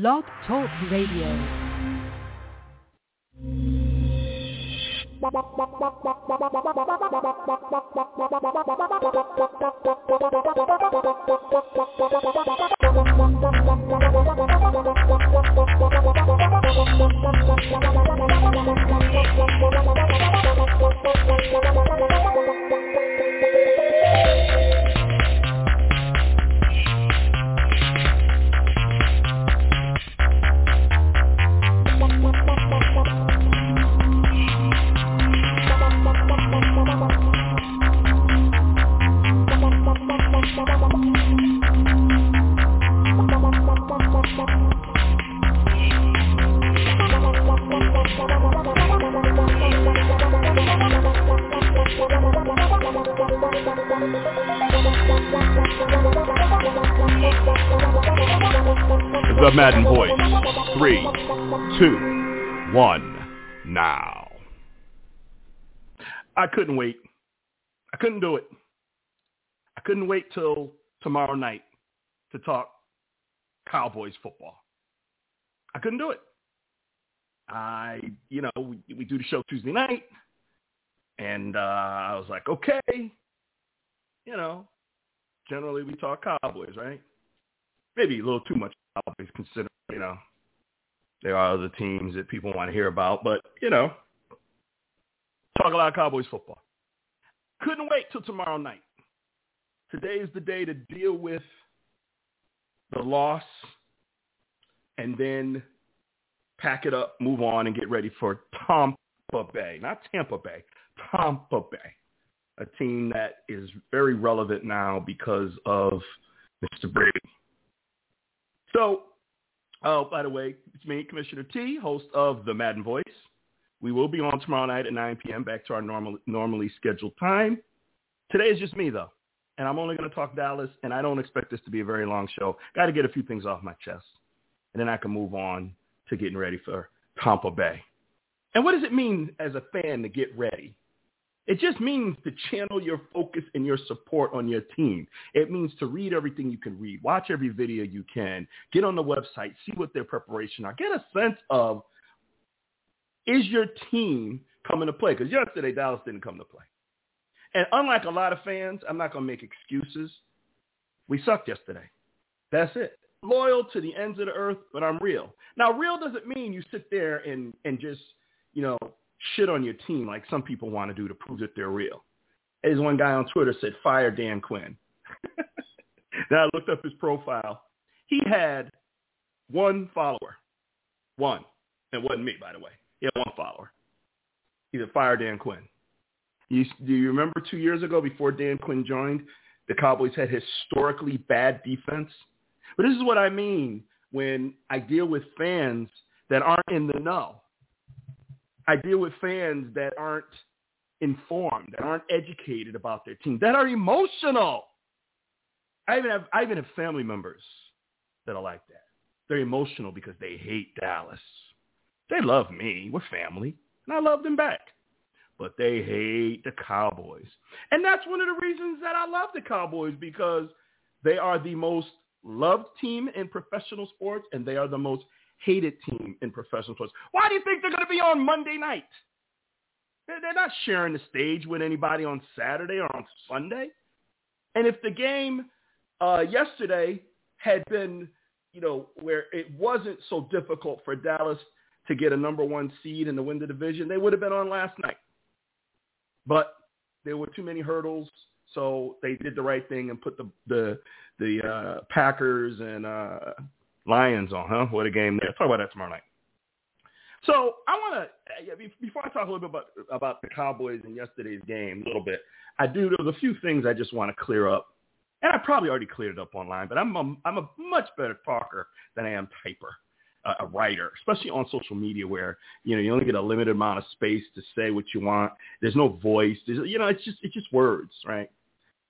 Blog Talk Radio. The Madden Voice. Three, two, one, now. I couldn't wait. I couldn't do it. I couldn't wait till tomorrow night to talk Cowboys football. I couldn't do it. I, you know, we, we do the show Tuesday night, and uh, I was like, okay, you know, generally we talk Cowboys, right? Maybe a little too much Cowboys considering, you know, there are other teams that people want to hear about, but, you know, talk a lot of Cowboys football. Couldn't wait till tomorrow night. Today is the day to deal with the loss and then pack it up, move on, and get ready for Tampa Bay. Not Tampa Bay, Tompa Bay. A team that is very relevant now because of Mr. Brady. So, oh, by the way, it's me, Commissioner T, host of The Madden Voice. We will be on tomorrow night at 9 p.m. back to our normal, normally scheduled time. Today is just me, though, and I'm only going to talk Dallas, and I don't expect this to be a very long show. Got to get a few things off my chest, and then I can move on to getting ready for Tampa Bay. And what does it mean as a fan to get ready? It just means to channel your focus and your support on your team. It means to read everything you can read, watch every video you can, get on the website, see what their preparation are, get a sense of is your team coming to play? Because yesterday Dallas didn't come to play. And unlike a lot of fans, I'm not going to make excuses. We sucked yesterday. That's it. Loyal to the ends of the earth, but I'm real. Now, real doesn't mean you sit there and, and just, you know, shit on your team like some people want to do to prove that they're real. As one guy on Twitter said, fire Dan Quinn. then I looked up his profile. He had one follower. One. It wasn't me, by the way. He had one follower. He said, fire Dan Quinn. You, do you remember two years ago before Dan Quinn joined, the Cowboys had historically bad defense? But this is what I mean when I deal with fans that aren't in the know. I deal with fans that aren't informed, that aren't educated about their team, that are emotional. I even have I even have family members that are like that. They're emotional because they hate Dallas. They love me. We're family. And I love them back. But they hate the Cowboys. And that's one of the reasons that I love the Cowboys because they are the most loved team in professional sports and they are the most hated team in professional sports. Why do you think they're going to be on Monday night? They're not sharing the stage with anybody on Saturday or on Sunday. And if the game uh, yesterday had been, you know, where it wasn't so difficult for Dallas to get a number one seed and to win the division, they would have been on last night. But there were too many hurdles, so they did the right thing and put the the the uh, Packers and uh, Lions on, huh? What a game there. Talk about that tomorrow night. So I want to, before I talk a little bit about, about the Cowboys and yesterday's game a little bit, I do, there's a few things I just want to clear up. And I probably already cleared it up online, but I'm a, I'm a much better talker than I am typer, uh, a writer, especially on social media where, you know, you only get a limited amount of space to say what you want. There's no voice. There's, you know, it's just, it's just words, right?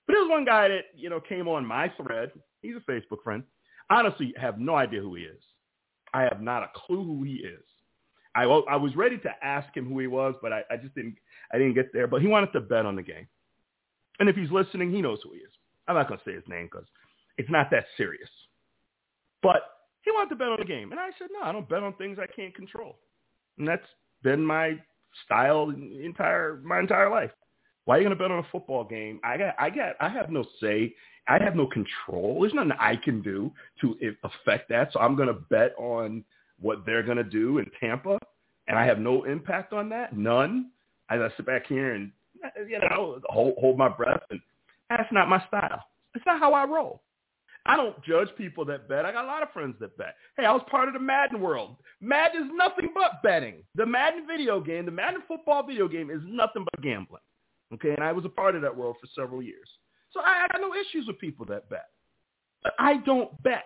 But there's one guy that, you know, came on my thread. He's a Facebook friend honestly have no idea who he is. I have not a clue who he is. I, I was ready to ask him who he was, but I, I just didn't. I didn't get there. But he wanted to bet on the game, and if he's listening, he knows who he is. I'm not going to say his name because it's not that serious. But He wanted to bet on the game. And I said, no, I don't bet on things I can't control. And that's been my style entire my entire life. Why are you going to bet on a football game? I got, I got, I have no say. I have no control. There's nothing I can do to affect that. So I'm going to bet on what they're going to do in Tampa, and I have no impact on that. None. I sit back here and you know hold, hold my breath, and that's not my style. It's not how I roll. I don't judge people that bet. I got a lot of friends that bet. Hey, I was part of the Madden world. Madden is nothing but betting. The Madden video game, the Madden football video game is nothing but gambling. Okay, and I was a part of that world for several years. So I, I got no issues with people that bet. But I don't bet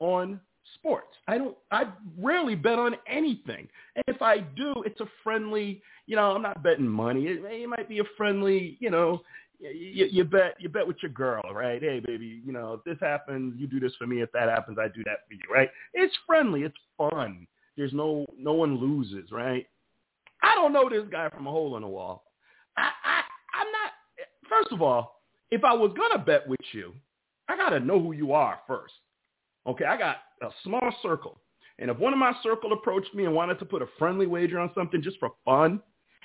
on sports. I don't. I rarely bet on anything. And if I do, it's a friendly. You know, I'm not betting money. It, it might be a friendly. You know, you, you bet you bet with your girl, right? Hey, baby, you know, if this happens, you do this for me. If that happens, I do that for you, right? It's friendly. It's fun. There's no no one loses, right? I don't know this guy from a hole in the wall. I, I. First of all, if I was gonna bet with you, I gotta know who you are first. Okay, I got a small circle. And if one of my circle approached me and wanted to put a friendly wager on something just for fun,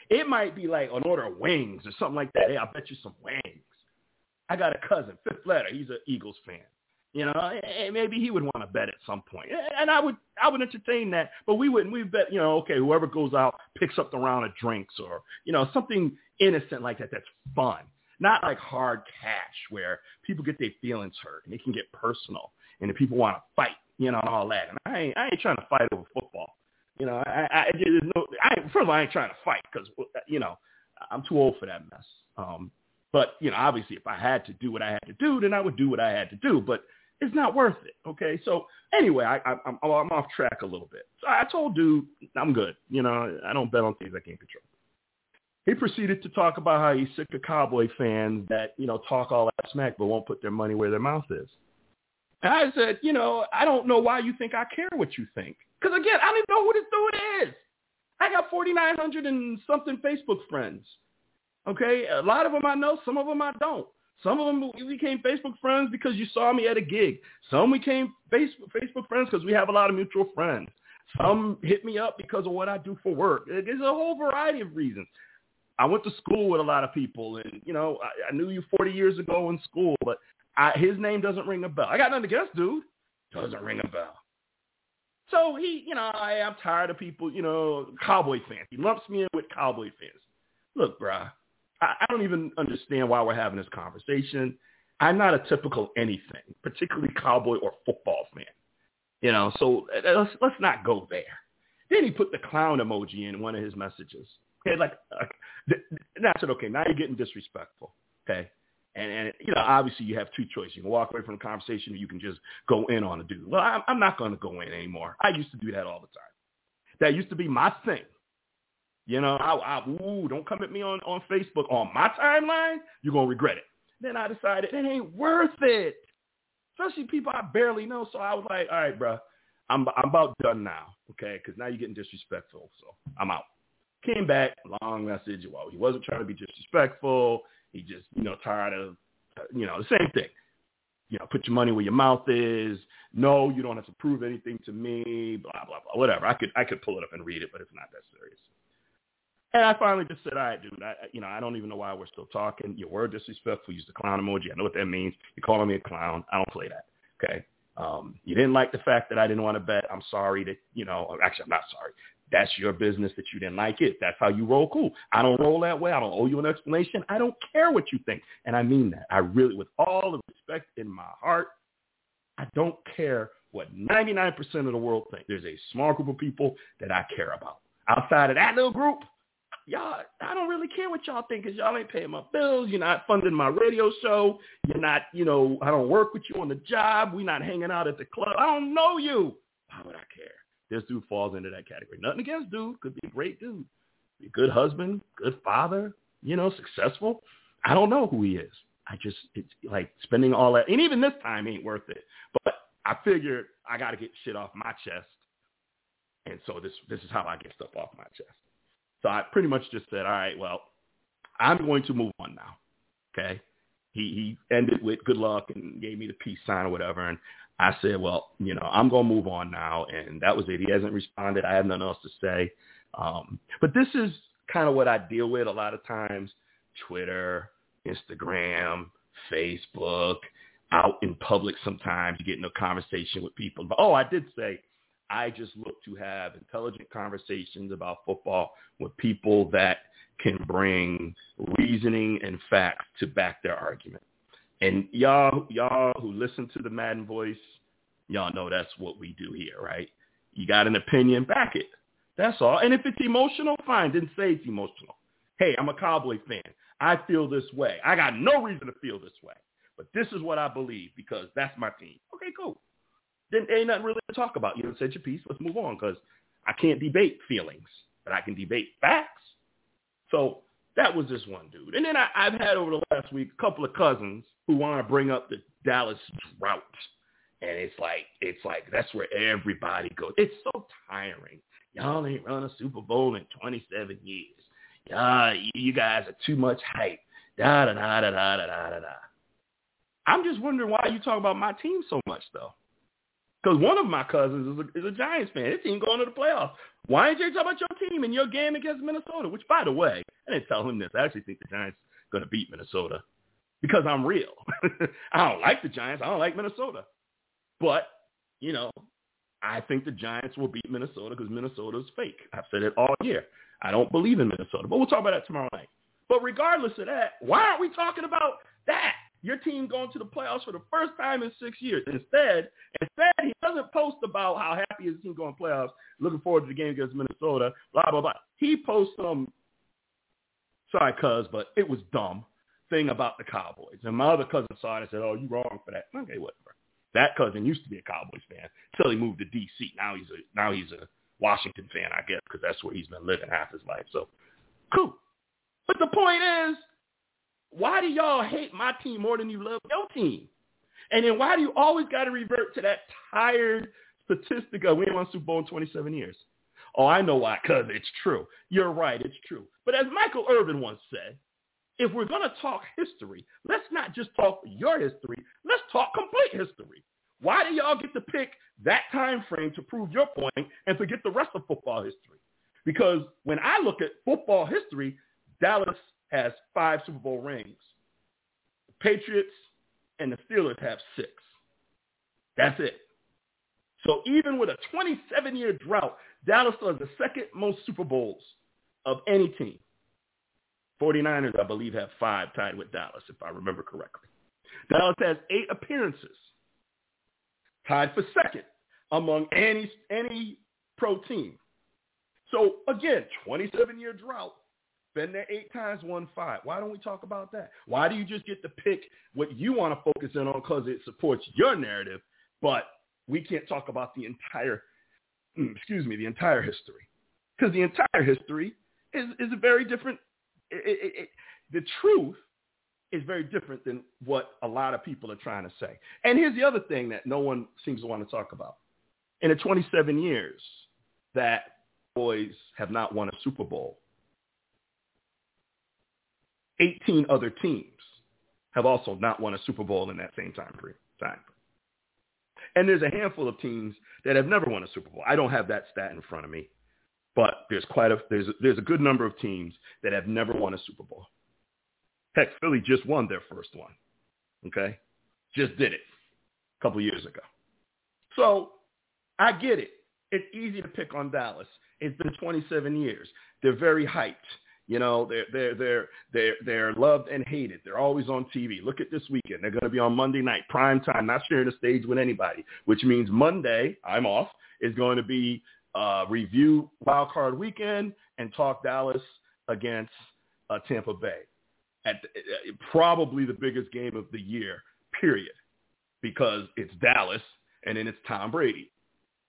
it might be like an order of wings or something like that. Hey, I'll bet you some wings. I got a cousin, fifth letter. He's an Eagles fan. You know, and maybe he would want to bet at some point, and I would, I would entertain that. But we wouldn't. We bet, you know, okay, whoever goes out picks up the round of drinks, or you know, something innocent like that. That's fun, not like hard cash where people get their feelings hurt and it can get personal, and the people want to fight, you know, and all that. And I ain't, I ain't trying to fight over football. You know, I, I just no. I first of all, I ain't trying to fight because you know I'm too old for that mess. Um, but you know, obviously, if I had to do what I had to do, then I would do what I had to do. But it's not worth it. Okay, so anyway, I, I, I'm I'm off track a little bit. So I told dude I'm good. You know, I don't bet on things I can't control. He proceeded to talk about how he's sick of Cowboy fans that you know talk all that smack but won't put their money where their mouth is. And I said, you know, I don't know why you think I care what you think. Because again, I don't even know who this dude is. I got 4,900 and something Facebook friends. Okay, a lot of them I know, some of them I don't. Some of them we became Facebook friends because you saw me at a gig. Some we became Facebook Facebook friends because we have a lot of mutual friends. Some hit me up because of what I do for work. There's a whole variety of reasons. I went to school with a lot of people, and you know, I, I knew you 40 years ago in school, but I, his name doesn't ring a bell. I got nothing against dude. Doesn't ring a bell. So he, you know, I, I'm tired of people, you know, cowboy fans. He lumps me in with cowboy fans. Look, bruh, I, I don't even understand why we're having this conversation. I'm not a typical anything, particularly cowboy or football fan. You know, so let's let's not go there. Then he put the clown emoji in one of his messages. Okay, like, uh, and I said, okay, now you're getting disrespectful. Okay, and, and you know, obviously you have two choices. You can walk away from the conversation or you can just go in on a dude. Well, I'm, I'm not going to go in anymore. I used to do that all the time. That used to be my thing. You know, I, I ooh, don't come at me on, on Facebook on my timeline. You're going to regret it. Then I decided it ain't worth it. Especially people I barely know. So I was like, all right, bro, I'm, I'm about done now. Okay. Cause now you're getting disrespectful. So I'm out. Came back, long message. Well, he wasn't trying to be disrespectful. He just, you know, tired of, you know, the same thing. You know, put your money where your mouth is. No, you don't have to prove anything to me. Blah blah blah. Whatever. I could I could pull it up and read it, but it's not that serious. And I finally just said, all right, dude, I, you know, I don't even know why we're still talking. Your word disrespectful. Use the clown emoji. I know what that means. You're calling me a clown. I don't play that. Okay. Um, you didn't like the fact that I didn't want to bet. I'm sorry that, you know, actually, I'm not sorry. That's your business that you didn't like it. That's how you roll. Cool. I don't roll that way. I don't owe you an explanation. I don't care what you think. And I mean that. I really, with all the respect in my heart, I don't care what 99% of the world think. There's a small group of people that I care about. Outside of that little group, y'all, I don't really care what y'all think because y'all ain't paying my bills. You're not funding my radio show. You're not, you know, I don't work with you on the job. We're not hanging out at the club. I don't know you. Why would I care? This dude falls into that category. Nothing against dude. Could be a great dude. Be a good husband, good father, you know, successful. I don't know who he is. I just, it's like spending all that. And even this time ain't worth it. But I figured I got to get shit off my chest. And so this, this is how I get stuff off my chest. So I pretty much just said, all right, well, I'm going to move on now. Okay. He, he ended with good luck and gave me the peace sign or whatever. And I said, well, you know, I'm going to move on now. And that was it. He hasn't responded. I have nothing else to say. Um, but this is kind of what I deal with a lot of times. Twitter, Instagram, Facebook, out in public sometimes you get in a conversation with people. But, oh, I did say I just look to have intelligent conversations about football with people that can bring reasoning and facts to back their argument. And y'all, y'all who listen to the Madden voice, y'all know that's what we do here, right? You got an opinion, back it. That's all. And if it's emotional, fine. Then say it's emotional. Hey, I'm a Cowboy fan. I feel this way. I got no reason to feel this way. But this is what I believe because that's my team. Okay, cool. Then ain't nothing really to talk about. You know, said your piece. Let's move on because I can't debate feelings, but I can debate facts. So that was this one dude. And then I, I've had over the last week a couple of cousins who want to bring up the Dallas drought. And it's like, it's like, that's where everybody goes. It's so tiring. Y'all ain't run a Super Bowl in 27 years. Y'all, you guys are too much hype. Da da da da da da da da. I'm just wondering why you talk about my team so much, though. Because one of my cousins is a, is a Giants fan. His team going to the playoffs. Why ain't you talking about your team and your game against Minnesota? Which, by the way, I didn't tell him this. I actually think the Giants going to beat Minnesota because I'm real. I don't like the Giants. I don't like Minnesota. But, you know, I think the Giants will beat Minnesota because Minnesota is fake. I've said it all year. I don't believe in Minnesota. But we'll talk about that tomorrow night. But regardless of that, why aren't we talking about that? Your team going to the playoffs for the first time in six years. Instead, instead he doesn't post about how happy his team going to playoffs, looking forward to the game against Minnesota, blah, blah, blah. He posts some, sorry, cuz, but it was dumb thing about the Cowboys. And my other cousin saw it and said, oh, you wrong for that. Okay, whatever. That cousin used to be a Cowboys fan until he moved to D.C. Now he's a now he's a Washington fan, I guess, because that's where he's been living half his life. So, cool. But the point is, why do y'all hate my team more than you love your team? And then why do you always got to revert to that tired statistic of we ain't won Super Bowl in 27 years? Oh, I know why, because it's true. You're right, it's true. But as Michael Irvin once said, if we're going to talk history, let's not just talk your history. Let's talk complete history. Why do y'all get to pick that time frame to prove your point and forget the rest of football history? Because when I look at football history, Dallas has five Super Bowl rings. The Patriots and the Steelers have six. That's it. So even with a 27-year drought, Dallas has the second most Super Bowls of any team. 49ers, I believe, have five tied with Dallas, if I remember correctly. Dallas has eight appearances, tied for second among any, any pro team. So again, 27-year drought. Been there eight times, won five. Why don't we talk about that? Why do you just get to pick what you want to focus in on because it supports your narrative, but we can't talk about the entire, mm, excuse me, the entire history? Because the entire history is, is a very different it, it, the truth is very different than what a lot of people are trying to say. And here's the other thing that no one seems to want to talk about. In the 27 years that boys have not won a Super Bowl, 18 other teams have also not won a Super Bowl in that same time frame. Time. And there's a handful of teams that have never won a Super Bowl. I don't have that stat in front of me. But there's quite a there's there's a good number of teams that have never won a Super Bowl. Heck, Philly just won their first one. Okay, just did it a couple years ago. So I get it. It's easy to pick on Dallas. It's been 27 years. They're very hyped. You know, they're they're they're they're they're loved and hated. They're always on TV. Look at this weekend. They're going to be on Monday night, prime time, not sharing the stage with anybody. Which means Monday, I'm off, is going to be uh, review Wild Card Weekend and talk Dallas against uh, Tampa Bay. At the, uh, probably the biggest game of the year, period, because it's Dallas and then it's Tom Brady,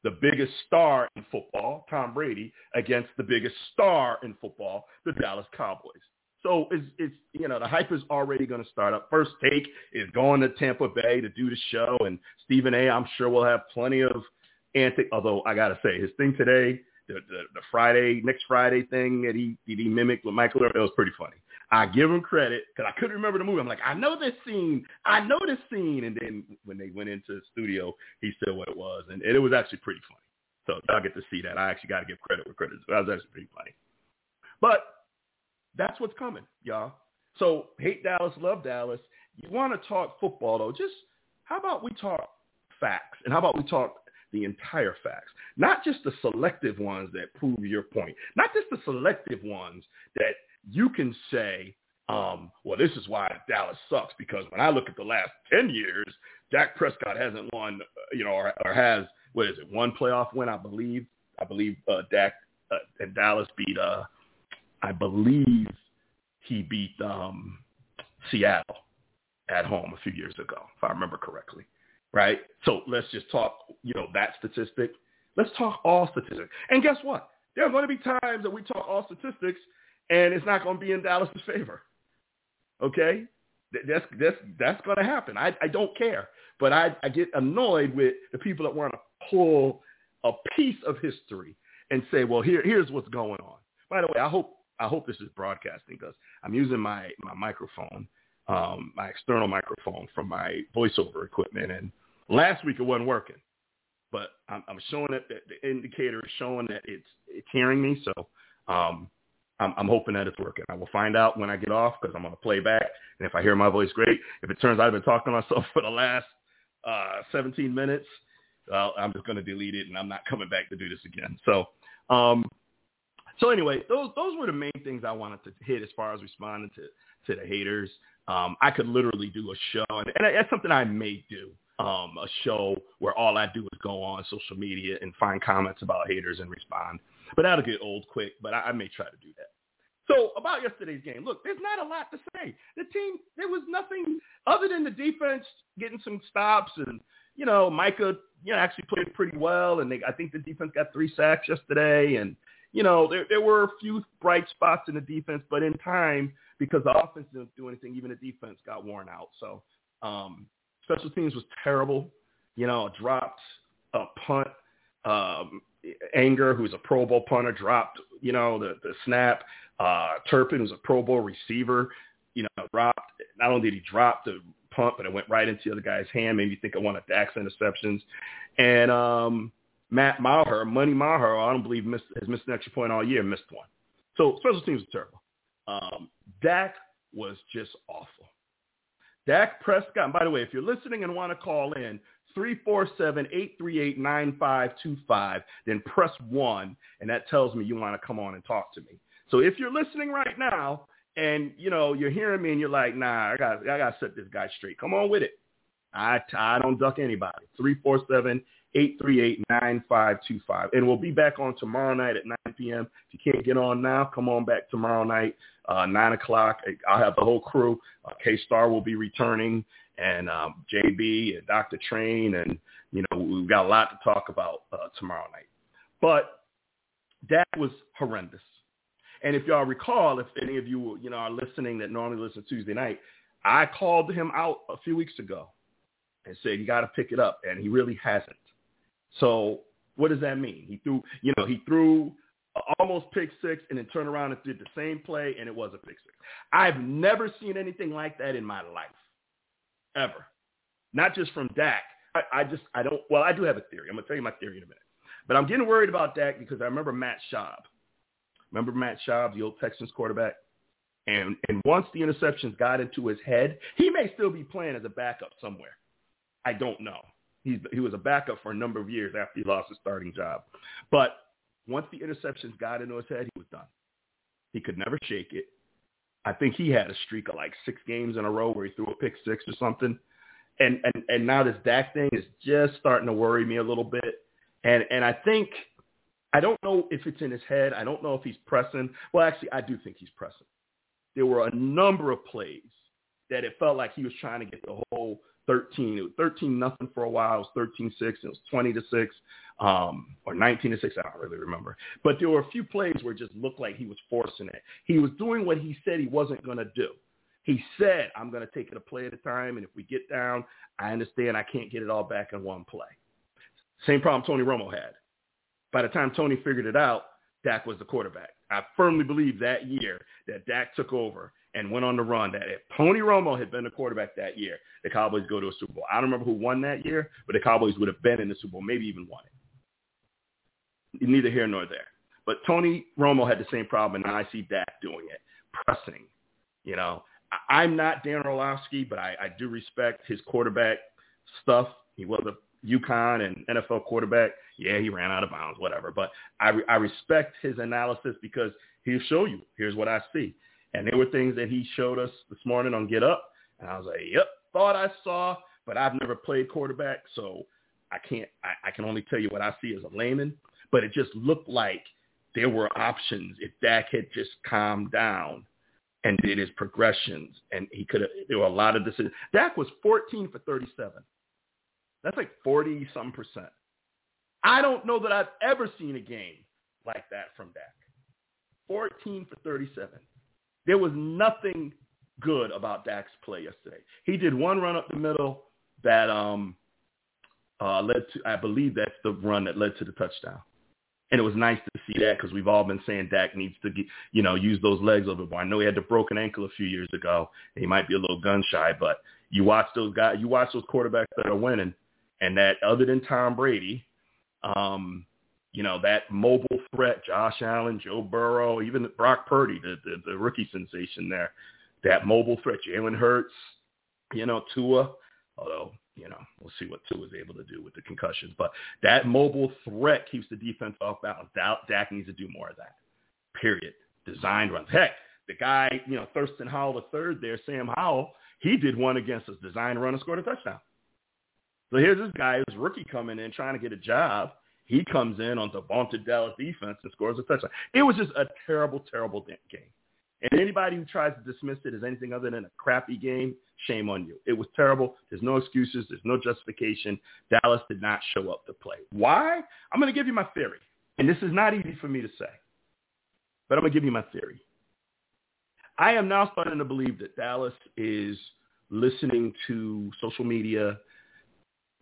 the biggest star in football, Tom Brady, against the biggest star in football, the Dallas Cowboys. So it's, it's you know the hype is already going to start up. First take is going to Tampa Bay to do the show, and Stephen A. I'm sure will have plenty of antic. Although I gotta say, his thing today, the, the, the Friday next Friday thing that he that he mimicked with Michael, it was pretty funny. I give him credit because I couldn't remember the movie. I'm like, I know this scene. I know this scene. And then when they went into the studio, he said what it was. And, it was actually pretty funny. So y'all get to see that. I actually got to give credit where credit is. That was actually pretty funny. But that's what's coming, y'all. So hate Dallas, love Dallas. You want to talk football, though. Just how about we talk facts? And how about we talk the entire facts? Not just the selective ones that prove your point. Not just the selective ones that you can say, um, well, this is why Dallas sucks because when I look at the last 10 years, Dak Prescott hasn't won, you know, or, or has, what is it, one playoff win, I believe. I believe uh, Dak uh, and Dallas beat, uh, I believe he beat um, Seattle at home a few years ago, if I remember correctly, right? So let's just talk, you know, that statistic. Let's talk all statistics. And guess what? There are going to be times that we talk all statistics and it's not going to be in Dallas's favor. Okay? That's that's that's going to happen. I I don't care, but I I get annoyed with the people that want to pull a piece of history and say, well, here here's what's going on. By the way, I hope I hope this is broadcasting because I'm using my my microphone, um, my external microphone from my voiceover equipment, and last week it wasn't working, but I'm, I'm showing it. That the indicator is showing that it's it's hearing me, so um, I'm, I'm hoping that it's working. I will find out when I get off because I'm going to play back. And if I hear my voice great, if it turns out I've been talking to myself for the last uh, 17 minutes, I'm just going to delete it and I'm not coming back to do this again. So, um, so anyway, those those were the main things I wanted to hit as far as responding to to the haters. Um, I could literally do a show, and, and that's something I may do. Um, a show where all I do is go on social media and find comments about haters and respond. But that'll get old quick, but I, I may try to do that. So about yesterday's game, look, there's not a lot to say. The team, there was nothing other than the defense getting some stops and, you know, Micah, you know, actually played pretty well. And they, I think the defense got three sacks yesterday. And, you know, there, there were a few bright spots in the defense, but in time, because the offense didn't do anything, even the defense got worn out. So um, special teams was terrible. You know, dropped a punt. Um, Anger, who's a Pro Bowl punter, dropped, you know, the, the snap. Uh, Turpin, who's a Pro Bowl receiver, you know, dropped. Not only did he drop the punt, but it went right into the other guy's hand. Made me think of one of Dak's interceptions. And um, Matt Maher, Money Maher, I don't believe missed, has missed an extra point all year, missed one. So special teams was terrible. Um, Dak was just awful. Dak Prescott, and by the way, if you're listening and want to call in, 347-838-9525, then press 1, and that tells me you want to come on and talk to me. So if you're listening right now and, you know, you're hearing me and you're like, nah, I got I got to set this guy straight. Come on with it. I, I don't duck anybody. 347-838-9525. And we'll be back on tomorrow night at 9 p.m. If you can't get on now, come on back tomorrow night, uh, 9 o'clock. I'll have the whole crew. Uh, K-Star will be returning and um, JB and Dr. Train, and you know we've got a lot to talk about uh, tomorrow night. But that was horrendous. And if y'all recall, if any of you you know are listening that normally listen Tuesday night, I called him out a few weeks ago and said you got to pick it up, and he really hasn't. So what does that mean? He threw, you know, he threw almost pick six and then turned around and did the same play, and it was a pick six. I've never seen anything like that in my life ever. Not just from Dak. I, I just, I don't, well, I do have a theory. I'm to tell you my theory in a minute. But I'm getting worried about Dak because I remember Matt Schaub. Remember Matt Schaub, the old Texans quarterback? And, and once the interceptions got into his head, he may still be playing as a backup somewhere. I don't know. He's, he was a backup for a number of years after he lost his starting job. But once the interceptions got into his head, he was done. He could never shake it. I think he had a streak of like six games in a row where he threw a pick six or something. And and and now this Dak thing is just starting to worry me a little bit. And and I think I don't know if it's in his head. I don't know if he's pressing. Well, actually, I do think he's pressing. There were a number of plays that it felt like he was trying to get the whole 13. It was 13 nothing for a while. It was 13 6. It was 20 to 6 um, or 19 to 6. I don't really remember. But there were a few plays where it just looked like he was forcing it. He was doing what he said he wasn't going to do. He said, I'm going to take it a play at a time. And if we get down, I understand I can't get it all back in one play. Same problem Tony Romo had. By the time Tony figured it out, Dak was the quarterback. I firmly believe that year that Dak took over and went on the run that if Tony Romo had been the quarterback that year, the Cowboys go to a Super Bowl. I don't remember who won that year, but the Cowboys would have been in the Super Bowl, maybe even won it. Neither here nor there. But Tony Romo had the same problem, and I see Dak doing it, pressing. You know, I'm not Dan Orlovsky, but I, I do respect his quarterback stuff. He was a UConn and NFL quarterback. Yeah, he ran out of bounds, whatever. But I, I respect his analysis because he'll show you. Here's what I see. And there were things that he showed us this morning on Get Up. And I was like, yep, thought I saw, but I've never played quarterback. So I can't, I, I can only tell you what I see as a layman. But it just looked like there were options if Dak had just calmed down and did his progressions. And he could have, there were a lot of decisions. Dak was 14 for 37. That's like 40 some percent. I don't know that I've ever seen a game like that from Dak. 14 for 37. There was nothing good about Dak's play yesterday. He did one run up the middle that um, uh, led to, I believe that's the run that led to the touchdown. And it was nice to see that because we've all been saying Dak needs to, get, you know, use those legs a little bit more. I know he had the broken ankle a few years ago. And he might be a little gun shy, but you watch those guys, you watch those quarterbacks that are winning, and that other than Tom Brady, um, you know, that mobile threat, Josh Allen, Joe Burrow, even Brock Purdy, the, the, the rookie sensation there, that mobile threat, Jalen Hurts, you know, Tua, although, you know, we'll see what Tua is able to do with the concussions. But that mobile threat keeps the defense off balance. Dak needs to do more of that, period. Designed runs. Heck, the guy, you know, Thurston Howell the third there, Sam Howell, he did one against a design run and scored a touchdown. So here's this guy, this rookie coming in trying to get a job – he comes in on the vaunted Dallas defense and scores a touchdown. It was just a terrible, terrible game. And anybody who tries to dismiss it as anything other than a crappy game, shame on you. It was terrible. There's no excuses. There's no justification. Dallas did not show up to play. Why? I'm going to give you my theory. And this is not easy for me to say, but I'm going to give you my theory. I am now starting to believe that Dallas is listening to social media,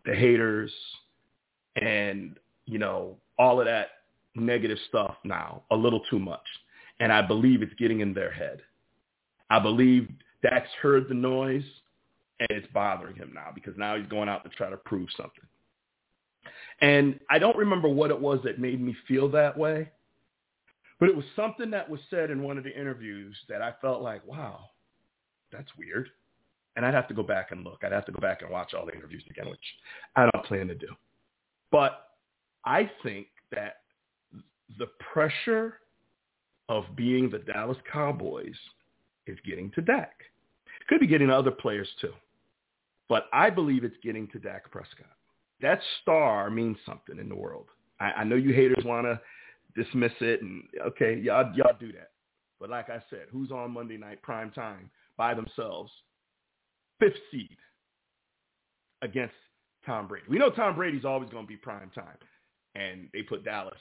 the haters, and you know, all of that negative stuff now a little too much. And I believe it's getting in their head. I believe Dak's heard the noise and it's bothering him now because now he's going out to try to prove something. And I don't remember what it was that made me feel that way, but it was something that was said in one of the interviews that I felt like, wow, that's weird. And I'd have to go back and look. I'd have to go back and watch all the interviews again, which I don't plan to do. But I think that the pressure of being the Dallas Cowboys is getting to Dak. Could be getting to other players too. But I believe it's getting to Dak Prescott. That star means something in the world. I, I know you haters want to dismiss it, and okay, y'all, y'all do that. But like I said, who's on Monday night prime time by themselves? Fifth seed against Tom Brady. We know Tom Brady's always going to be prime time and they put Dallas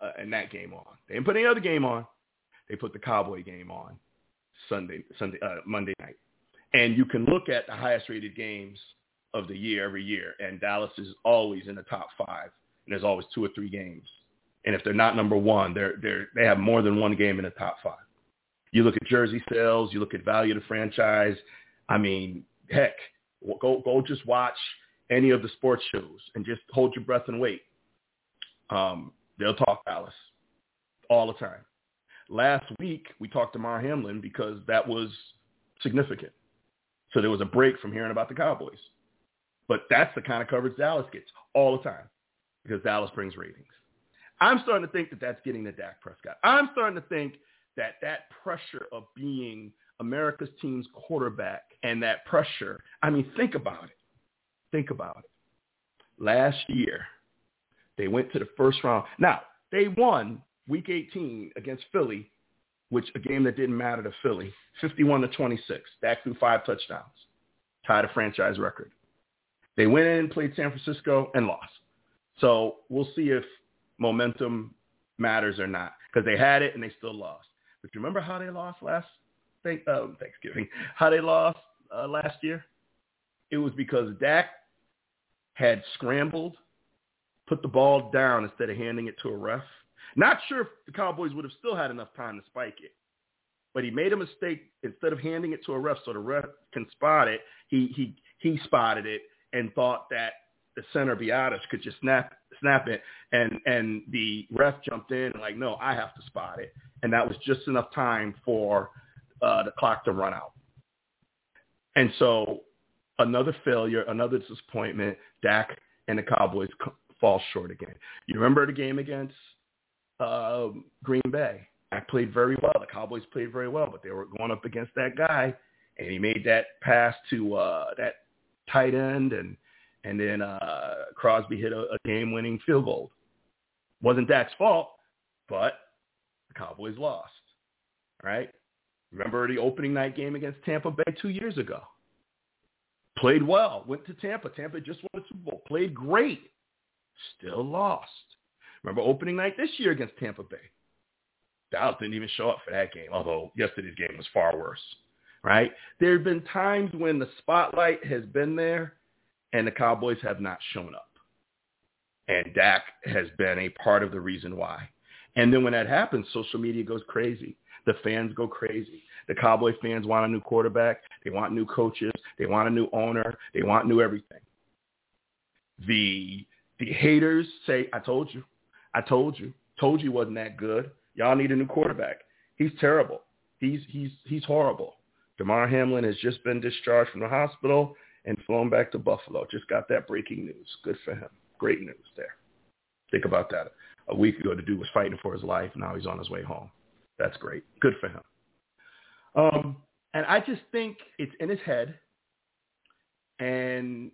uh, in that game on. They didn't put any other game on. They put the Cowboy game on Sunday, Sunday, uh, Monday night. And you can look at the highest rated games of the year every year, and Dallas is always in the top five. And there's always two or three games. And if they're not number one, they're they're they have more than one game in the top five. You look at jersey sales, you look at value of the franchise. I mean, heck, go go just watch any of the sports shows and just hold your breath and wait. Um, they'll talk Dallas all the time. Last week, we talked Damar Hamlin because that was significant. So there was a break from hearing about the Cowboys. But that's the kind of coverage Dallas gets all the time because Dallas brings ratings. I'm starting to think that that's getting to Dak Prescott. I'm starting to think that that pressure of being America's team's quarterback and that pressure, I mean, think about it. Think about it. Last year, they went to the first round. Now, they won week 18 against Philly, which a game that didn't matter to Philly, 51 to 26. Dak threw five touchdowns, tied a franchise record. They went in, played San Francisco, and lost. So we'll see if momentum matters or not because they had it and they still lost. But you remember how they lost last uh, Thanksgiving? How they lost uh, last year? It was because Dak had scrambled put the ball down instead of handing it to a ref. Not sure if the Cowboys would have still had enough time to spike it. but he made a mistake. Instead of handing it to a ref so the ref can spot it, he he he spotted it and thought that the center Biadasz could just snap snap it, and and the ref jumped in and like, no, I have to spot it, and that was just enough time for uh, the clock to run out. And so another failure, another disappointment. Dak and the Cowboys fall short again. You remember the game against uh, Green Bay? Dak played very well. The Cowboys played very well, but they were going up against that guy, and he made that pass to uh, that tight end, and and then uh, Crosby hit a, a game-winning field goal. Wasn't Dak's fault, but the Cowboys lost. Right? Remember the opening night game against Tampa Bay two years ago? Played well. Went to Tampa. Tampa just won the Super Bowl. Played great. Still lost. Remember opening night this year against Tampa Bay? Dallas didn't even show up for that game, although yesterday's game was far worse. Right? There have been times when the spotlight has been there and the Cowboys have not shown up. And Dak has been a part of the reason why. And then when that happens, social media goes crazy. The fans go crazy. The Cowboy fans want a new quarterback. They want new coaches. They want a new owner. They want new everything. The the haters say, I told you. I told you. Told you wasn't that good. Y'all need a new quarterback. He's terrible. He's he's he's horrible. Damar Hamlin has just been discharged from the hospital and flown back to Buffalo. Just got that breaking news. Good for him. Great news there. Think about that. A week ago, the dude was fighting for his life. Now he's on his way home. That's great. Good for him. Um, and I just think it's in his head, and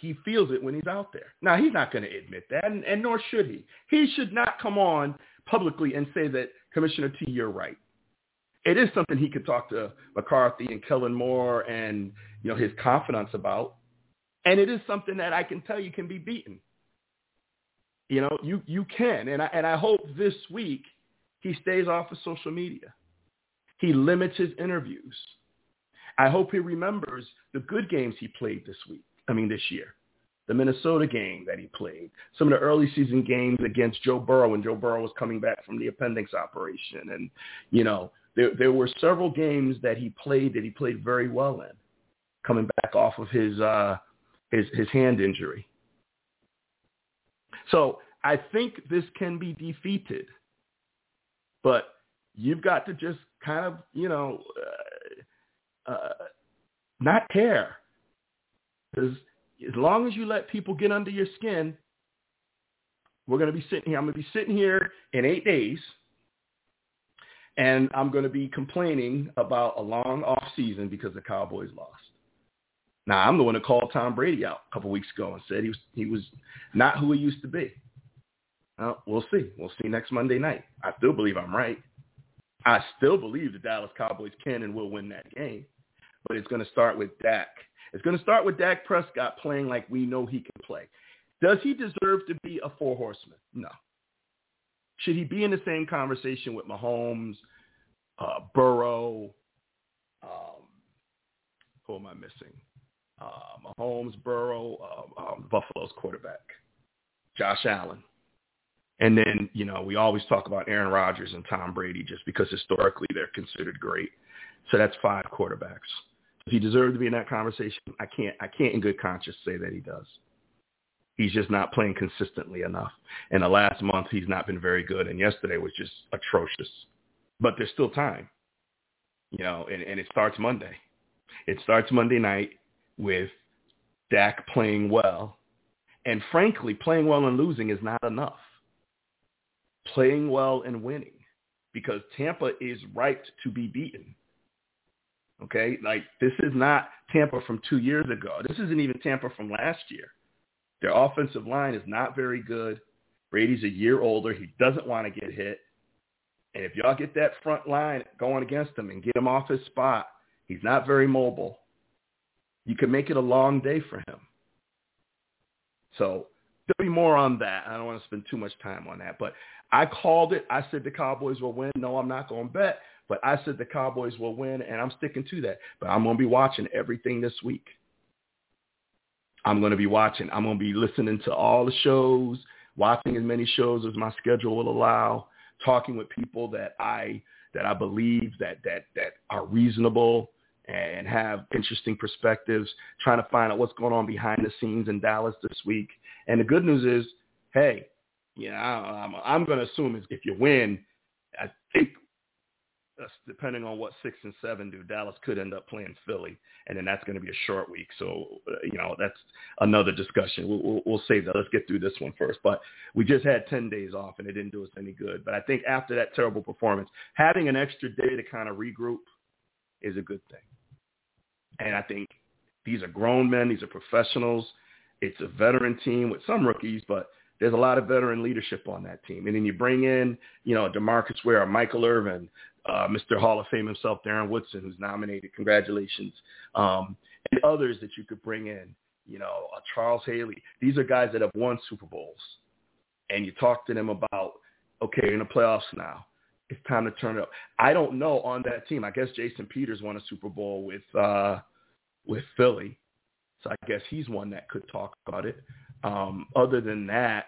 he feels it when he's out there. Now, he's not going to admit that, and, and nor should he. He should not come on publicly and say that, Commissioner T, you're right. It is something he could talk to McCarthy and Kellen Moore and, you know, his confidants about. And it is something that I can tell you can be beaten. You know, you, you can. And I, and I hope this week he stays off of social media. He limits his interviews. I hope he remembers the good games he played this week. I mean, this year. The Minnesota game that he played. Some of the early season games against Joe Burrow when Joe Burrow was coming back from the appendix operation. And, you know, there, there were several games that he played that he played very well in, coming back off of his, uh, his, his hand injury. So I think this can be defeated, but you've got to just kind of, you know, uh, uh, not care. Because as long as you let people get under your skin, we're going to be sitting here. I'm going to be sitting here in eight days, and I'm going to be complaining about a long off season because the Cowboys lost. Now I'm the one that called Tom Brady out a couple weeks ago and said he was he was not who he used to be. Well, we'll see. We'll see next Monday night. I still believe I'm right. I still believe the Dallas Cowboys can and will win that game. But it's going to start with Dak. It's going to start with Dak Prescott playing like we know he can play. Does he deserve to be a four horseman? No. Should he be in the same conversation with Mahomes, uh, Burrow, um, who am I missing? Uh, Mahomes, Burrow, uh, um, Buffalo's quarterback, Josh Allen. And then, you know, we always talk about Aaron Rodgers and Tom Brady just because historically they're considered great. So that's five quarterbacks. Does he deserve to be in that conversation? I can't I can't in good conscience say that he does. He's just not playing consistently enough. And the last month he's not been very good and yesterday was just atrocious. But there's still time. You know, and, and it starts Monday. It starts Monday night with Dak playing well. And frankly, playing well and losing is not enough playing well and winning because Tampa is right to be beaten. Okay, like this is not Tampa from two years ago. This isn't even Tampa from last year. Their offensive line is not very good. Brady's a year older. He doesn't want to get hit. And if y'all get that front line going against him and get him off his spot, he's not very mobile. You can make it a long day for him. So there'll be more on that. I don't want to spend too much time on that. But I called it. I said the Cowboys will win. No, I'm not going to bet. But I said the Cowboys will win, and I'm sticking to that. But I'm going to be watching everything this week. I'm going to be watching. I'm going to be listening to all the shows, watching as many shows as my schedule will allow, talking with people that I that I believe that that that are reasonable and have interesting perspectives, trying to find out what's going on behind the scenes in Dallas this week. And the good news is, hey, you know, I'm, I'm going to assume if you win, I think depending on what six and seven do, Dallas could end up playing Philly, and then that's going to be a short week. So, uh, you know, that's another discussion. We'll, we'll, we'll save that. Let's get through this one first. But we just had 10 days off, and it didn't do us any good. But I think after that terrible performance, having an extra day to kind of regroup is a good thing. And I think these are grown men. These are professionals. It's a veteran team with some rookies, but there's a lot of veteran leadership on that team. And then you bring in, you know, DeMarcus Ware, Michael Irvin, uh, Mr. Hall of Fame himself, Darren Woodson, who's nominated. Congratulations. Um, and others that you could bring in, you know, uh, Charles Haley. These are guys that have won Super Bowls. And you talk to them about, okay, you're in the playoffs now. It's time to turn it up. I don't know on that team. I guess Jason Peters won a Super Bowl with uh, with Philly. So I guess he's one that could talk about it. Um, other than that,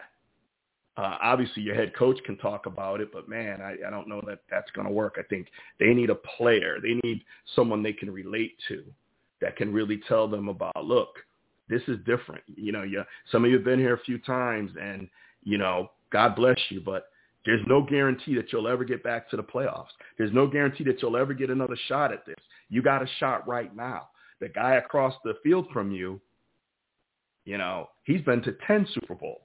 uh, obviously, your head coach can talk about it, but man, I, I don't know that that's going to work. I think they need a player. They need someone they can relate to that can really tell them about, look, this is different. You know, you, some of you have been here a few times and, you know, God bless you, but there's no guarantee that you'll ever get back to the playoffs. There's no guarantee that you'll ever get another shot at this. You got a shot right now. The guy across the field from you, you know, he's been to 10 Super Bowls.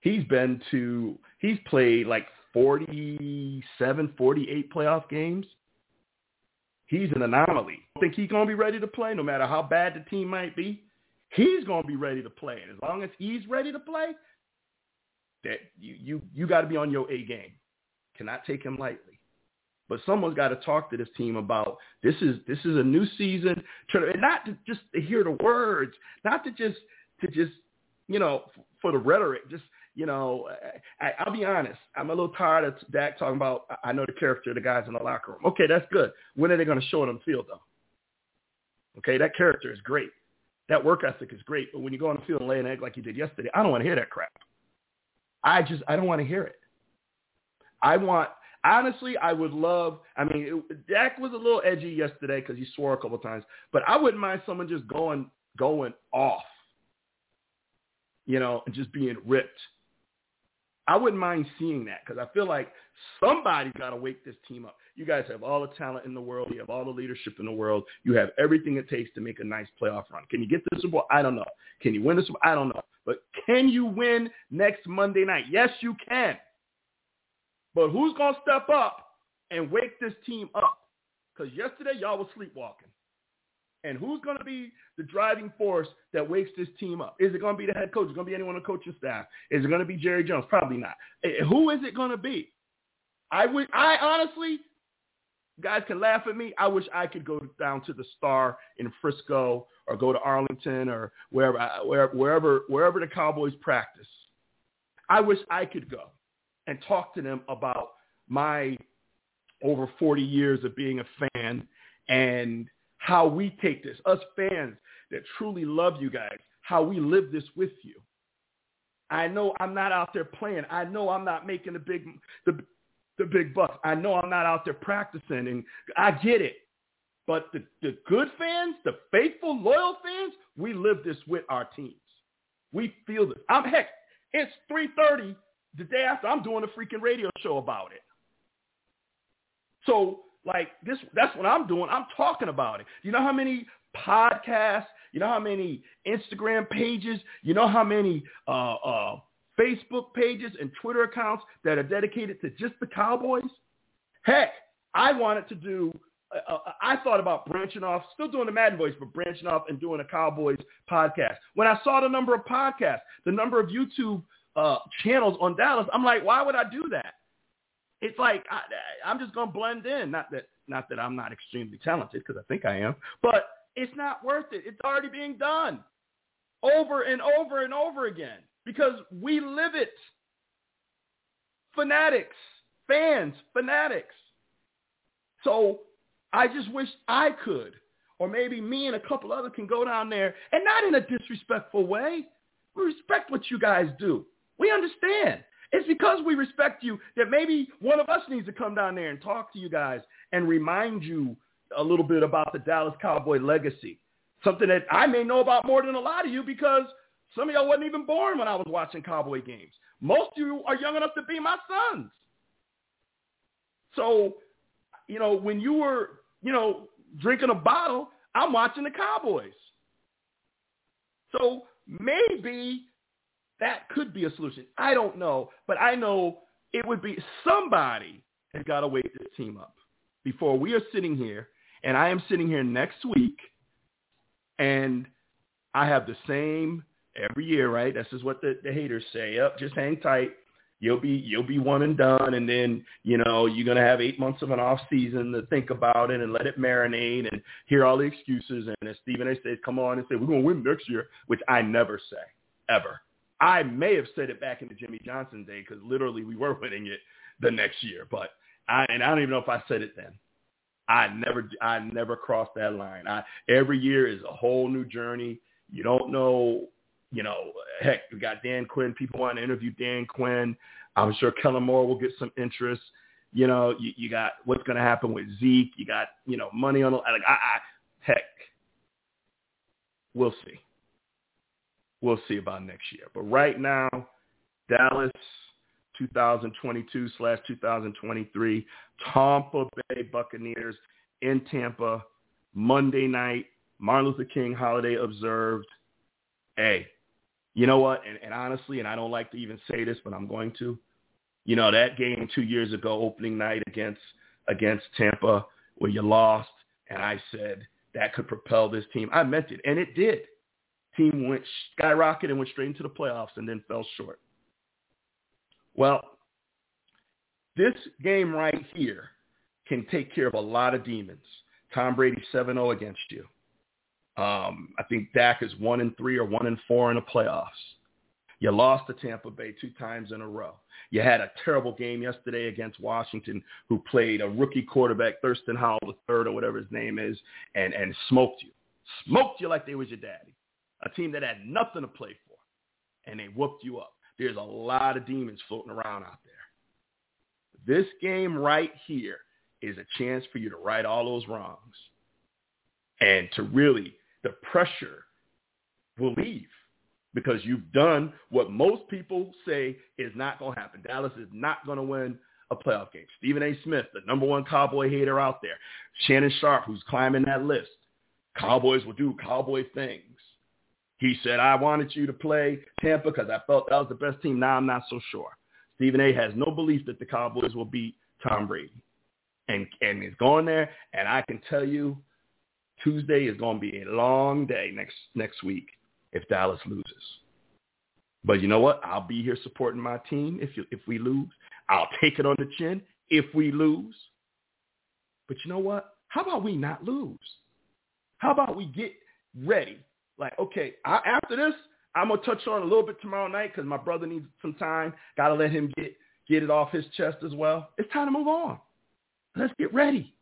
He's been to, he's played like 47, 48 playoff games. He's an anomaly. I think he's going to be ready to play no matter how bad the team might be. He's going to be ready to play. And as long as he's ready to play, that you, you, you got to be on your A game. Cannot take him lightly. But someone's got to talk to this team about this is this is a new season, and not to just to hear the words, not to just to just you know for the rhetoric, just you know, I, I'll be honest. I'm a little tired of Dak talking about, I know the character of the guys in the locker room. Okay, that's good. When are they going to show it on the field, though? Okay, that character is great. That work ethic is great. But when you go on the field and lay an egg like you did yesterday, I don't want to hear that crap. I just, I don't want to hear it. I want, honestly, I would love, I mean, it, Dak was a little edgy yesterday because he swore a couple times, but I wouldn't mind someone just going, going off, you know, and just being ripped I wouldn't mind seeing that because I feel like somebody's got to wake this team up. You guys have all the talent in the world. You have all the leadership in the world. You have everything it takes to make a nice playoff run. Can you get the Super Bowl? I don't know. Can you win Bowl? I don't know. But can you win next Monday night? Yes, you can. But who's going to step up and wake this team up? Because yesterday y'all was sleepwalking. And who's going to be the driving force that wakes this team up? Is it going to be the head coach? Is it going to be anyone on the coaching staff? Is it going to be Jerry Jones? Probably not. Eh, who is it going to be? I would. I honestly, guys can laugh at me. I wish I could go down to the Star in Frisco or go to Arlington or wherever, wherever, wherever, wherever the Cowboys practice. I wish I could go and talk to them about my over 40 years of being a fan and how we take this, us fans that truly love you guys, how we live this with you. I know I'm not out there playing. I know I'm not making the big the the big bucks. I know I'm not out there practicing and I get it. But the, the good fans, the faithful, loyal fans, we live this with our teams. We feel this. I'm heck, it's 3.30 the day after I'm doing a freaking radio show about it. So like this, that's what I'm doing. I'm talking about it. You know how many podcasts, you know how many Instagram pages, you know how many uh, uh, Facebook pages and Twitter accounts that are dedicated to just the Cowboys? Heck, I wanted to do, uh, uh, I thought about branching off, still doing the Madden voice, but branching off and doing a Cowboys podcast. When I saw the number of podcasts, the number of YouTube uh, channels on Dallas, I'm like, why would I do that? It's like I, I'm just gonna blend in. Not that not that I'm not extremely talented because I think I am, but it's not worth it. It's already being done over and over and over again because we live it. Fanatics, fans, fanatics. So I just wish I could, or maybe me and a couple others can go down there and not in a disrespectful way. We respect what you guys do. We understand. It's because we respect you that maybe one of us needs to come down there and talk to you guys and remind you a little bit about the Dallas Cowboy legacy. Something that I may know about more than a lot of you because some of y'all wasn't even born when I was watching Cowboy games. Most of you are young enough to be my sons. So, you know, when you were, you know, drinking a bottle, I'm watching the Cowboys. So maybe that could be a solution. I don't know, but I know it would be somebody has got to wake this team up before we are sitting here, and I am sitting here next week, and I have the same every year, right? This is what the, the haters say. Up, just hang tight. You'll be you'll be one and done, and then you know you're gonna have eight months of an off season to think about it and let it marinate and hear all the excuses. And as Stephen A. says, come on and say we're gonna win next year, which I never say ever. I may have said it back in the Jimmy Johnson day because literally we were winning it the next year, but I and I don't even know if I said it then. I never I never crossed that line. I every year is a whole new journey. You don't know, you know, heck, we got Dan Quinn. People want to interview Dan Quinn. I'm sure Kellen Moore will get some interest. You know, you, you got what's going to happen with Zeke. You got, you know, money on the like. I, I heck, we'll see. We'll see about next year. But right now, Dallas 2022 slash 2023. Tampa Bay Buccaneers in Tampa, Monday night, Martin Luther King holiday observed. Hey, you know what? And, and honestly, and I don't like to even say this, but I'm going to. You know that game two years ago, opening night against against Tampa, where you lost, and I said that could propel this team. I meant it, and it did. Team went skyrocketed and went straight into the playoffs, and then fell short. Well, this game right here can take care of a lot of demons. Tom Brady 7-0 against you. Um, I think Dak is 1 and 3 or 1 and 4 in the playoffs. You lost to Tampa Bay two times in a row. You had a terrible game yesterday against Washington, who played a rookie quarterback, Thurston Howell III or whatever his name is, and, and smoked you. Smoked you like they was your daddy. A team that had nothing to play for, and they whooped you up. There's a lot of demons floating around out there. This game right here is a chance for you to right all those wrongs and to really, the pressure will leave because you've done what most people say is not going to happen. Dallas is not going to win a playoff game. Stephen A. Smith, the number one Cowboy hater out there. Shannon Sharpe, who's climbing that list. Cowboys will do Cowboy things. He said, I wanted you to play Tampa because I felt that was the best team. Now I'm not so sure. Stephen A. has no belief that the Cowboys will beat Tom Brady. And, and he's going there. And I can tell you, Tuesday is going to be a long day next, next week if Dallas loses. But you know what? I'll be here supporting my team if, you, if we lose. I'll take it on the chin if we lose. But you know what? How about we not lose? How about we get ready like, okay, I, after this, I'm gonna touch on a little bit tomorrow night because my brother needs some time. Got to let him get get it off his chest as well. It's time to move on. Let's get ready.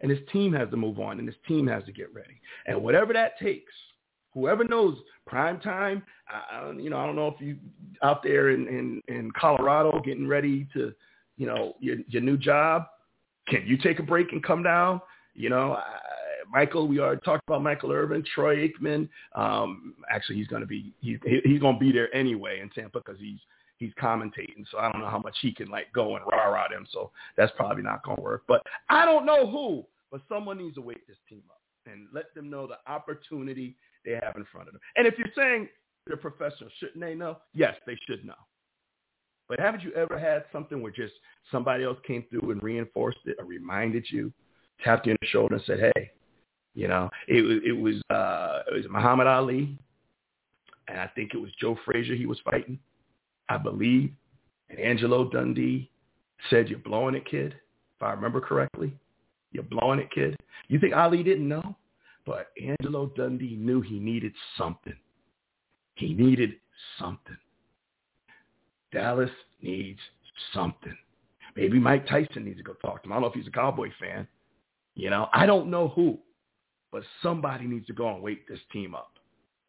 And his team has to move on, and his team has to get ready. And whatever that takes, whoever knows prime time, I, you know, I don't know if you out there in, in, in Colorado getting ready to, you know, your, your new job, can you take a break and come down? You know, Michael, we already talked about Michael Irvin, Troy Aikman. Um, actually, he's going to be he's he's going to be there anyway in Tampa because he's he's commentating. So I don't know how much he can like go and rah rah them. So that's probably not going to work. But I don't know who, but someone needs to wake this team up and let them know the opportunity they have in front of them. And if you're saying they're professionals, shouldn't they know? Yes, they should know. But haven't you ever had something where just somebody else came through and reinforced it or reminded you, tapped you on the shoulder and said, hey, you know, it was it was uh, it was Muhammad Ali, and I think it was Joe Frazier he was fighting, I believe. And Angelo Dundee said, "You're blowing it, kid." If I remember correctly, you're blowing it, kid. You think Ali didn't know? But Angelo Dundee knew he needed something. He needed something. Dallas needs something. Maybe Mike Tyson needs to go talk to him. I don't know if he's a Cowboy fan. You know, I don't know who. But somebody needs to go and wake this team up.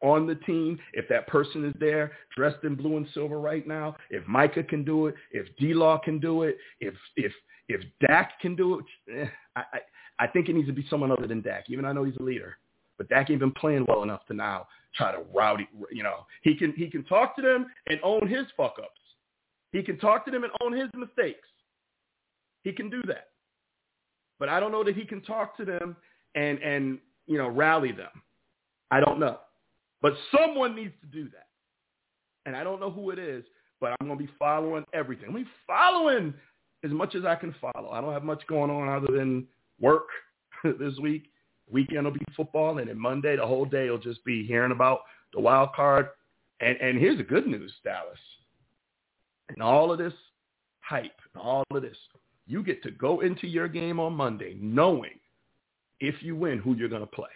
on the team, if that person is there dressed in blue and silver right now, if Micah can do it, if D-Law can do it, if if if Dak can do it, eh, I, I I think it needs to be someone other than Dak. Even I know he's a leader, but Dak ain't been playing well enough to now try to rowdy. You know, he can he can talk to them and own his fuck ups. He can talk to them and own his mistakes. He can do that. But I don't know that he can talk to them and and you know rally them. I don't know. But someone needs to do that. And I don't know who it is, but I'm going to be following everything. I'm be following as much as I can follow. I don't have much going on other than work this week. Weekend will be football, and then Monday, the whole day will just be hearing about the wild card. And, and here's the good news, Dallas. And all of this hype and all of this, you get to go into your game on Monday knowing if you win who you're going to play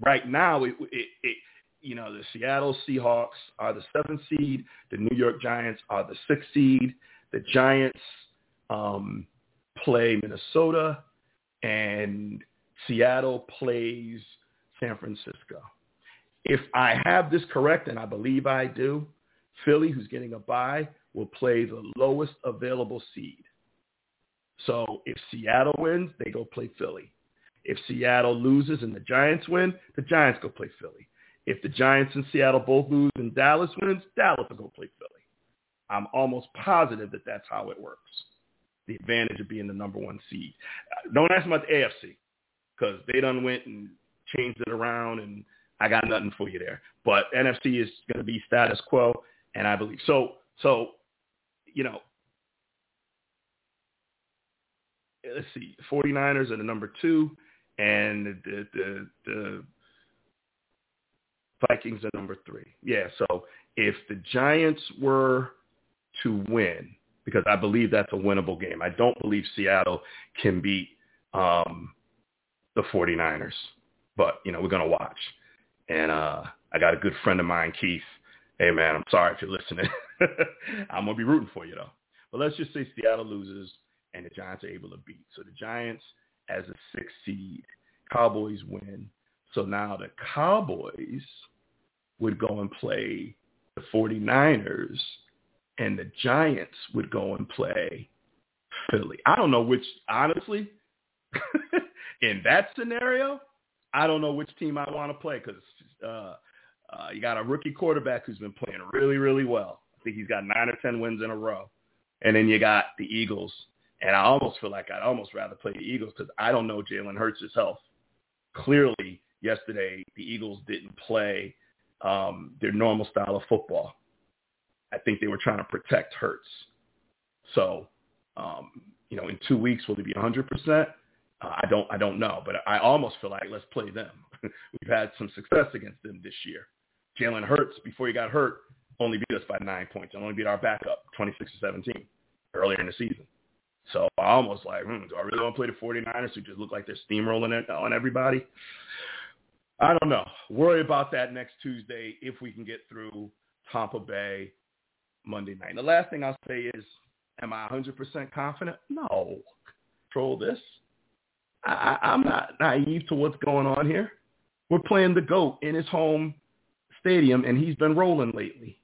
right now, it, it, it, you know, the Seattle Seahawks are the seventh seed. The New York Giants are the sixth seed. The Giants um, play Minnesota, and Seattle plays San Francisco. If I have this correct, and I believe I do, Philly, who's getting a bye, will play the lowest available seed. So if Seattle wins, they go play Philly. If Seattle loses and the Giants win, the Giants go play Philly. If the Giants and Seattle both lose and Dallas wins, Dallas will go play Philly. I'm almost positive that that's how it works. The advantage of being the number one seed. Don't ask about the AFC because they done went and changed it around, and I got nothing for you there. But NFC is going to be status quo, and I believe so. So, you know, let's see, 49ers are the number two and the the, the Vikings are number three. Yeah, so if the Giants were to win, because I believe that's a winnable game. I don't believe Seattle can beat um, the 49ers, but you know we're gonna watch. And uh, I got a good friend of mine, Keith. Hey man, I'm sorry if you're listening. I'm gonna be rooting for you though. But let's just say Seattle loses and the Giants are able to beat. So the Giants as a six seed. Cowboys win. So now the Cowboys would go and play the 49ers and the Giants would go and play Philly. I don't know which, honestly, in that scenario, I don't know which team I want to play because uh, uh, you got a rookie quarterback who's been playing really, really well. I think he's got nine or ten wins in a row. And then you got the Eagles and I almost feel like I'd almost rather play the Eagles because I don't know Jalen Hurts' health. Clearly, yesterday the Eagles didn't play um, their normal style of football. I think they were trying to protect Hurts. So, um, you know, in two weeks will it be 100%? Uh, I don't, I don't know, but I almost feel like let's play them. We've had some success against them this year. Jalen Hurts, before he got hurt, only beat us by nine points and only beat our backup 26 to 17 earlier in the season. So I almost like, hmm, do I really want to play the 49ers who just look like they're steamrolling on everybody? I don't know. Worry about that next Tuesday if we can get through Tampa Bay Monday night. And the last thing I'll say is, am I 100% confident? No. Control this. I, I'm not naive to what's going on here. We're playing the GOAT in his home stadium, and he's been rolling lately.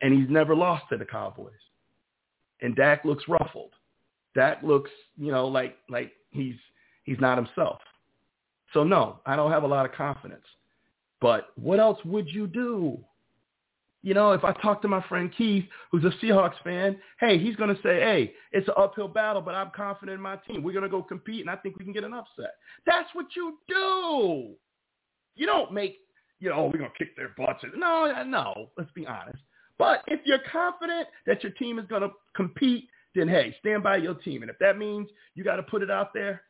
And he's never lost to the Cowboys. And Dak looks ruffled. Dak looks, you know, like like he's he's not himself. So no, I don't have a lot of confidence. But what else would you do? You know, if I talk to my friend Keith, who's a Seahawks fan, hey, he's going to say, hey, it's an uphill battle, but I'm confident in my team. We're going to go compete, and I think we can get an upset. That's what you do. You don't make, you know, oh, we're going to kick their butts. No, no, let's be honest. But if you're confident that your team is going to compete then hey, stand by your team. And if that means you got to put it out there,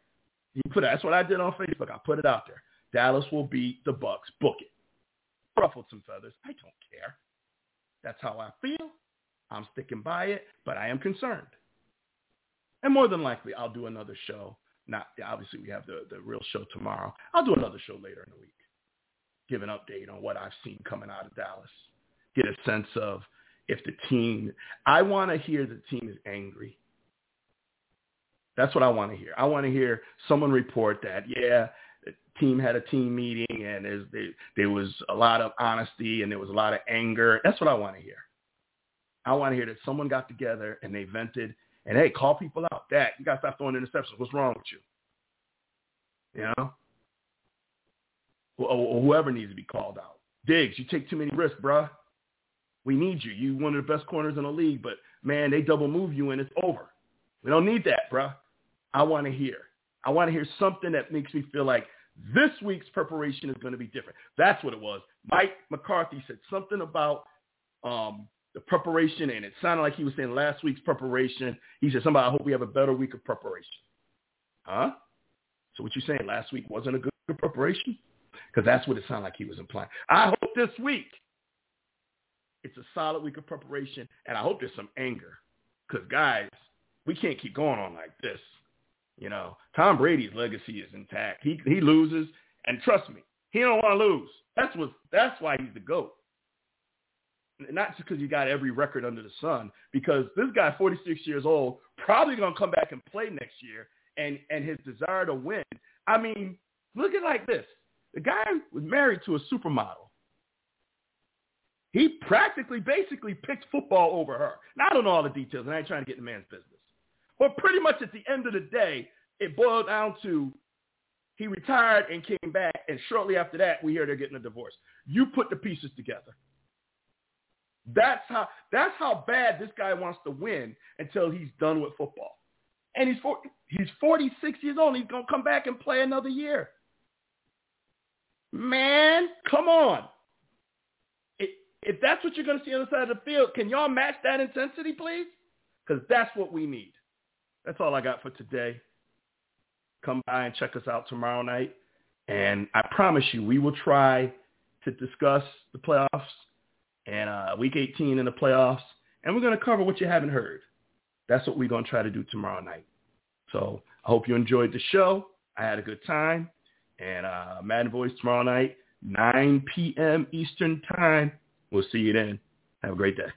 you put it. That's what I did on Facebook. I put it out there. Dallas will beat the Bucks. Book it. Ruffled some feathers. I don't care. That's how I feel. I'm sticking by it, but I am concerned. And more than likely, I'll do another show. Not obviously, we have the the real show tomorrow. I'll do another show later in the week. Give an update on what I've seen coming out of Dallas. Get a sense of if the team, I want to hear the team is angry. That's what I want to hear. I want to hear someone report that, yeah, the team had a team meeting and there's, there, there was a lot of honesty and there was a lot of anger. That's what I want to hear. I want to hear that someone got together and they vented and hey, call people out. That, you got to stop throwing interceptions. What's wrong with you? You know? Or, whoever needs to be called out. Diggs, you take too many risks, bruh. We need you. You one of the best corners in the league, but man, they double move you and it's over. We don't need that, bruh. I want to hear. I want to hear something that makes me feel like this week's preparation is going to be different. That's what it was. Mike McCarthy said something about um, the preparation, and it sounded like he was saying last week's preparation. He said, somebody, I hope we have a better week of preparation. Huh? So what you saying last week wasn't a good, good preparation? Because that's what it sounded like he was implying. I hope this week it's a solid week of preparation, and I hope there's some anger. Because, guys, we can't keep going on like this. You know, Tom Brady's legacy is intact. He he loses, and trust me, he don't want to lose. That's what that's why he's the goat not just because you got every record under the sun, because this guy, 46 years old, probably to come back and play next year, and and his desire to win. I mean, look at like this: the guy was married to a supermodel. He practically, basically picked football over her. Now I don't know all the details, and I ain't trying to get in the man's business, but pretty much at the end of the day, it boiled down to he retired and came back, and shortly after that, we hear they're getting a divorce. You put the pieces together. That's how that's how bad this guy wants to win until he's done with football. And he's he's 46 years old. He's gonna come back and play another year. Man, come on. If that's what you're gonna see on the side of the field, can y'all match that intensity, please? Because that's what we need. That's all I got for today. Come by and check us out tomorrow night. And I promise you, we will try to discuss the playoffs and uh, week 18 in the playoffs. And we're going to cover what you haven't heard. That's what we're going to try to do tomorrow night. So I hope you enjoyed the show. I had a good time. And uh, Madden Voice tomorrow night, 9 p.m. Eastern Time. We'll see you then. Have a great day.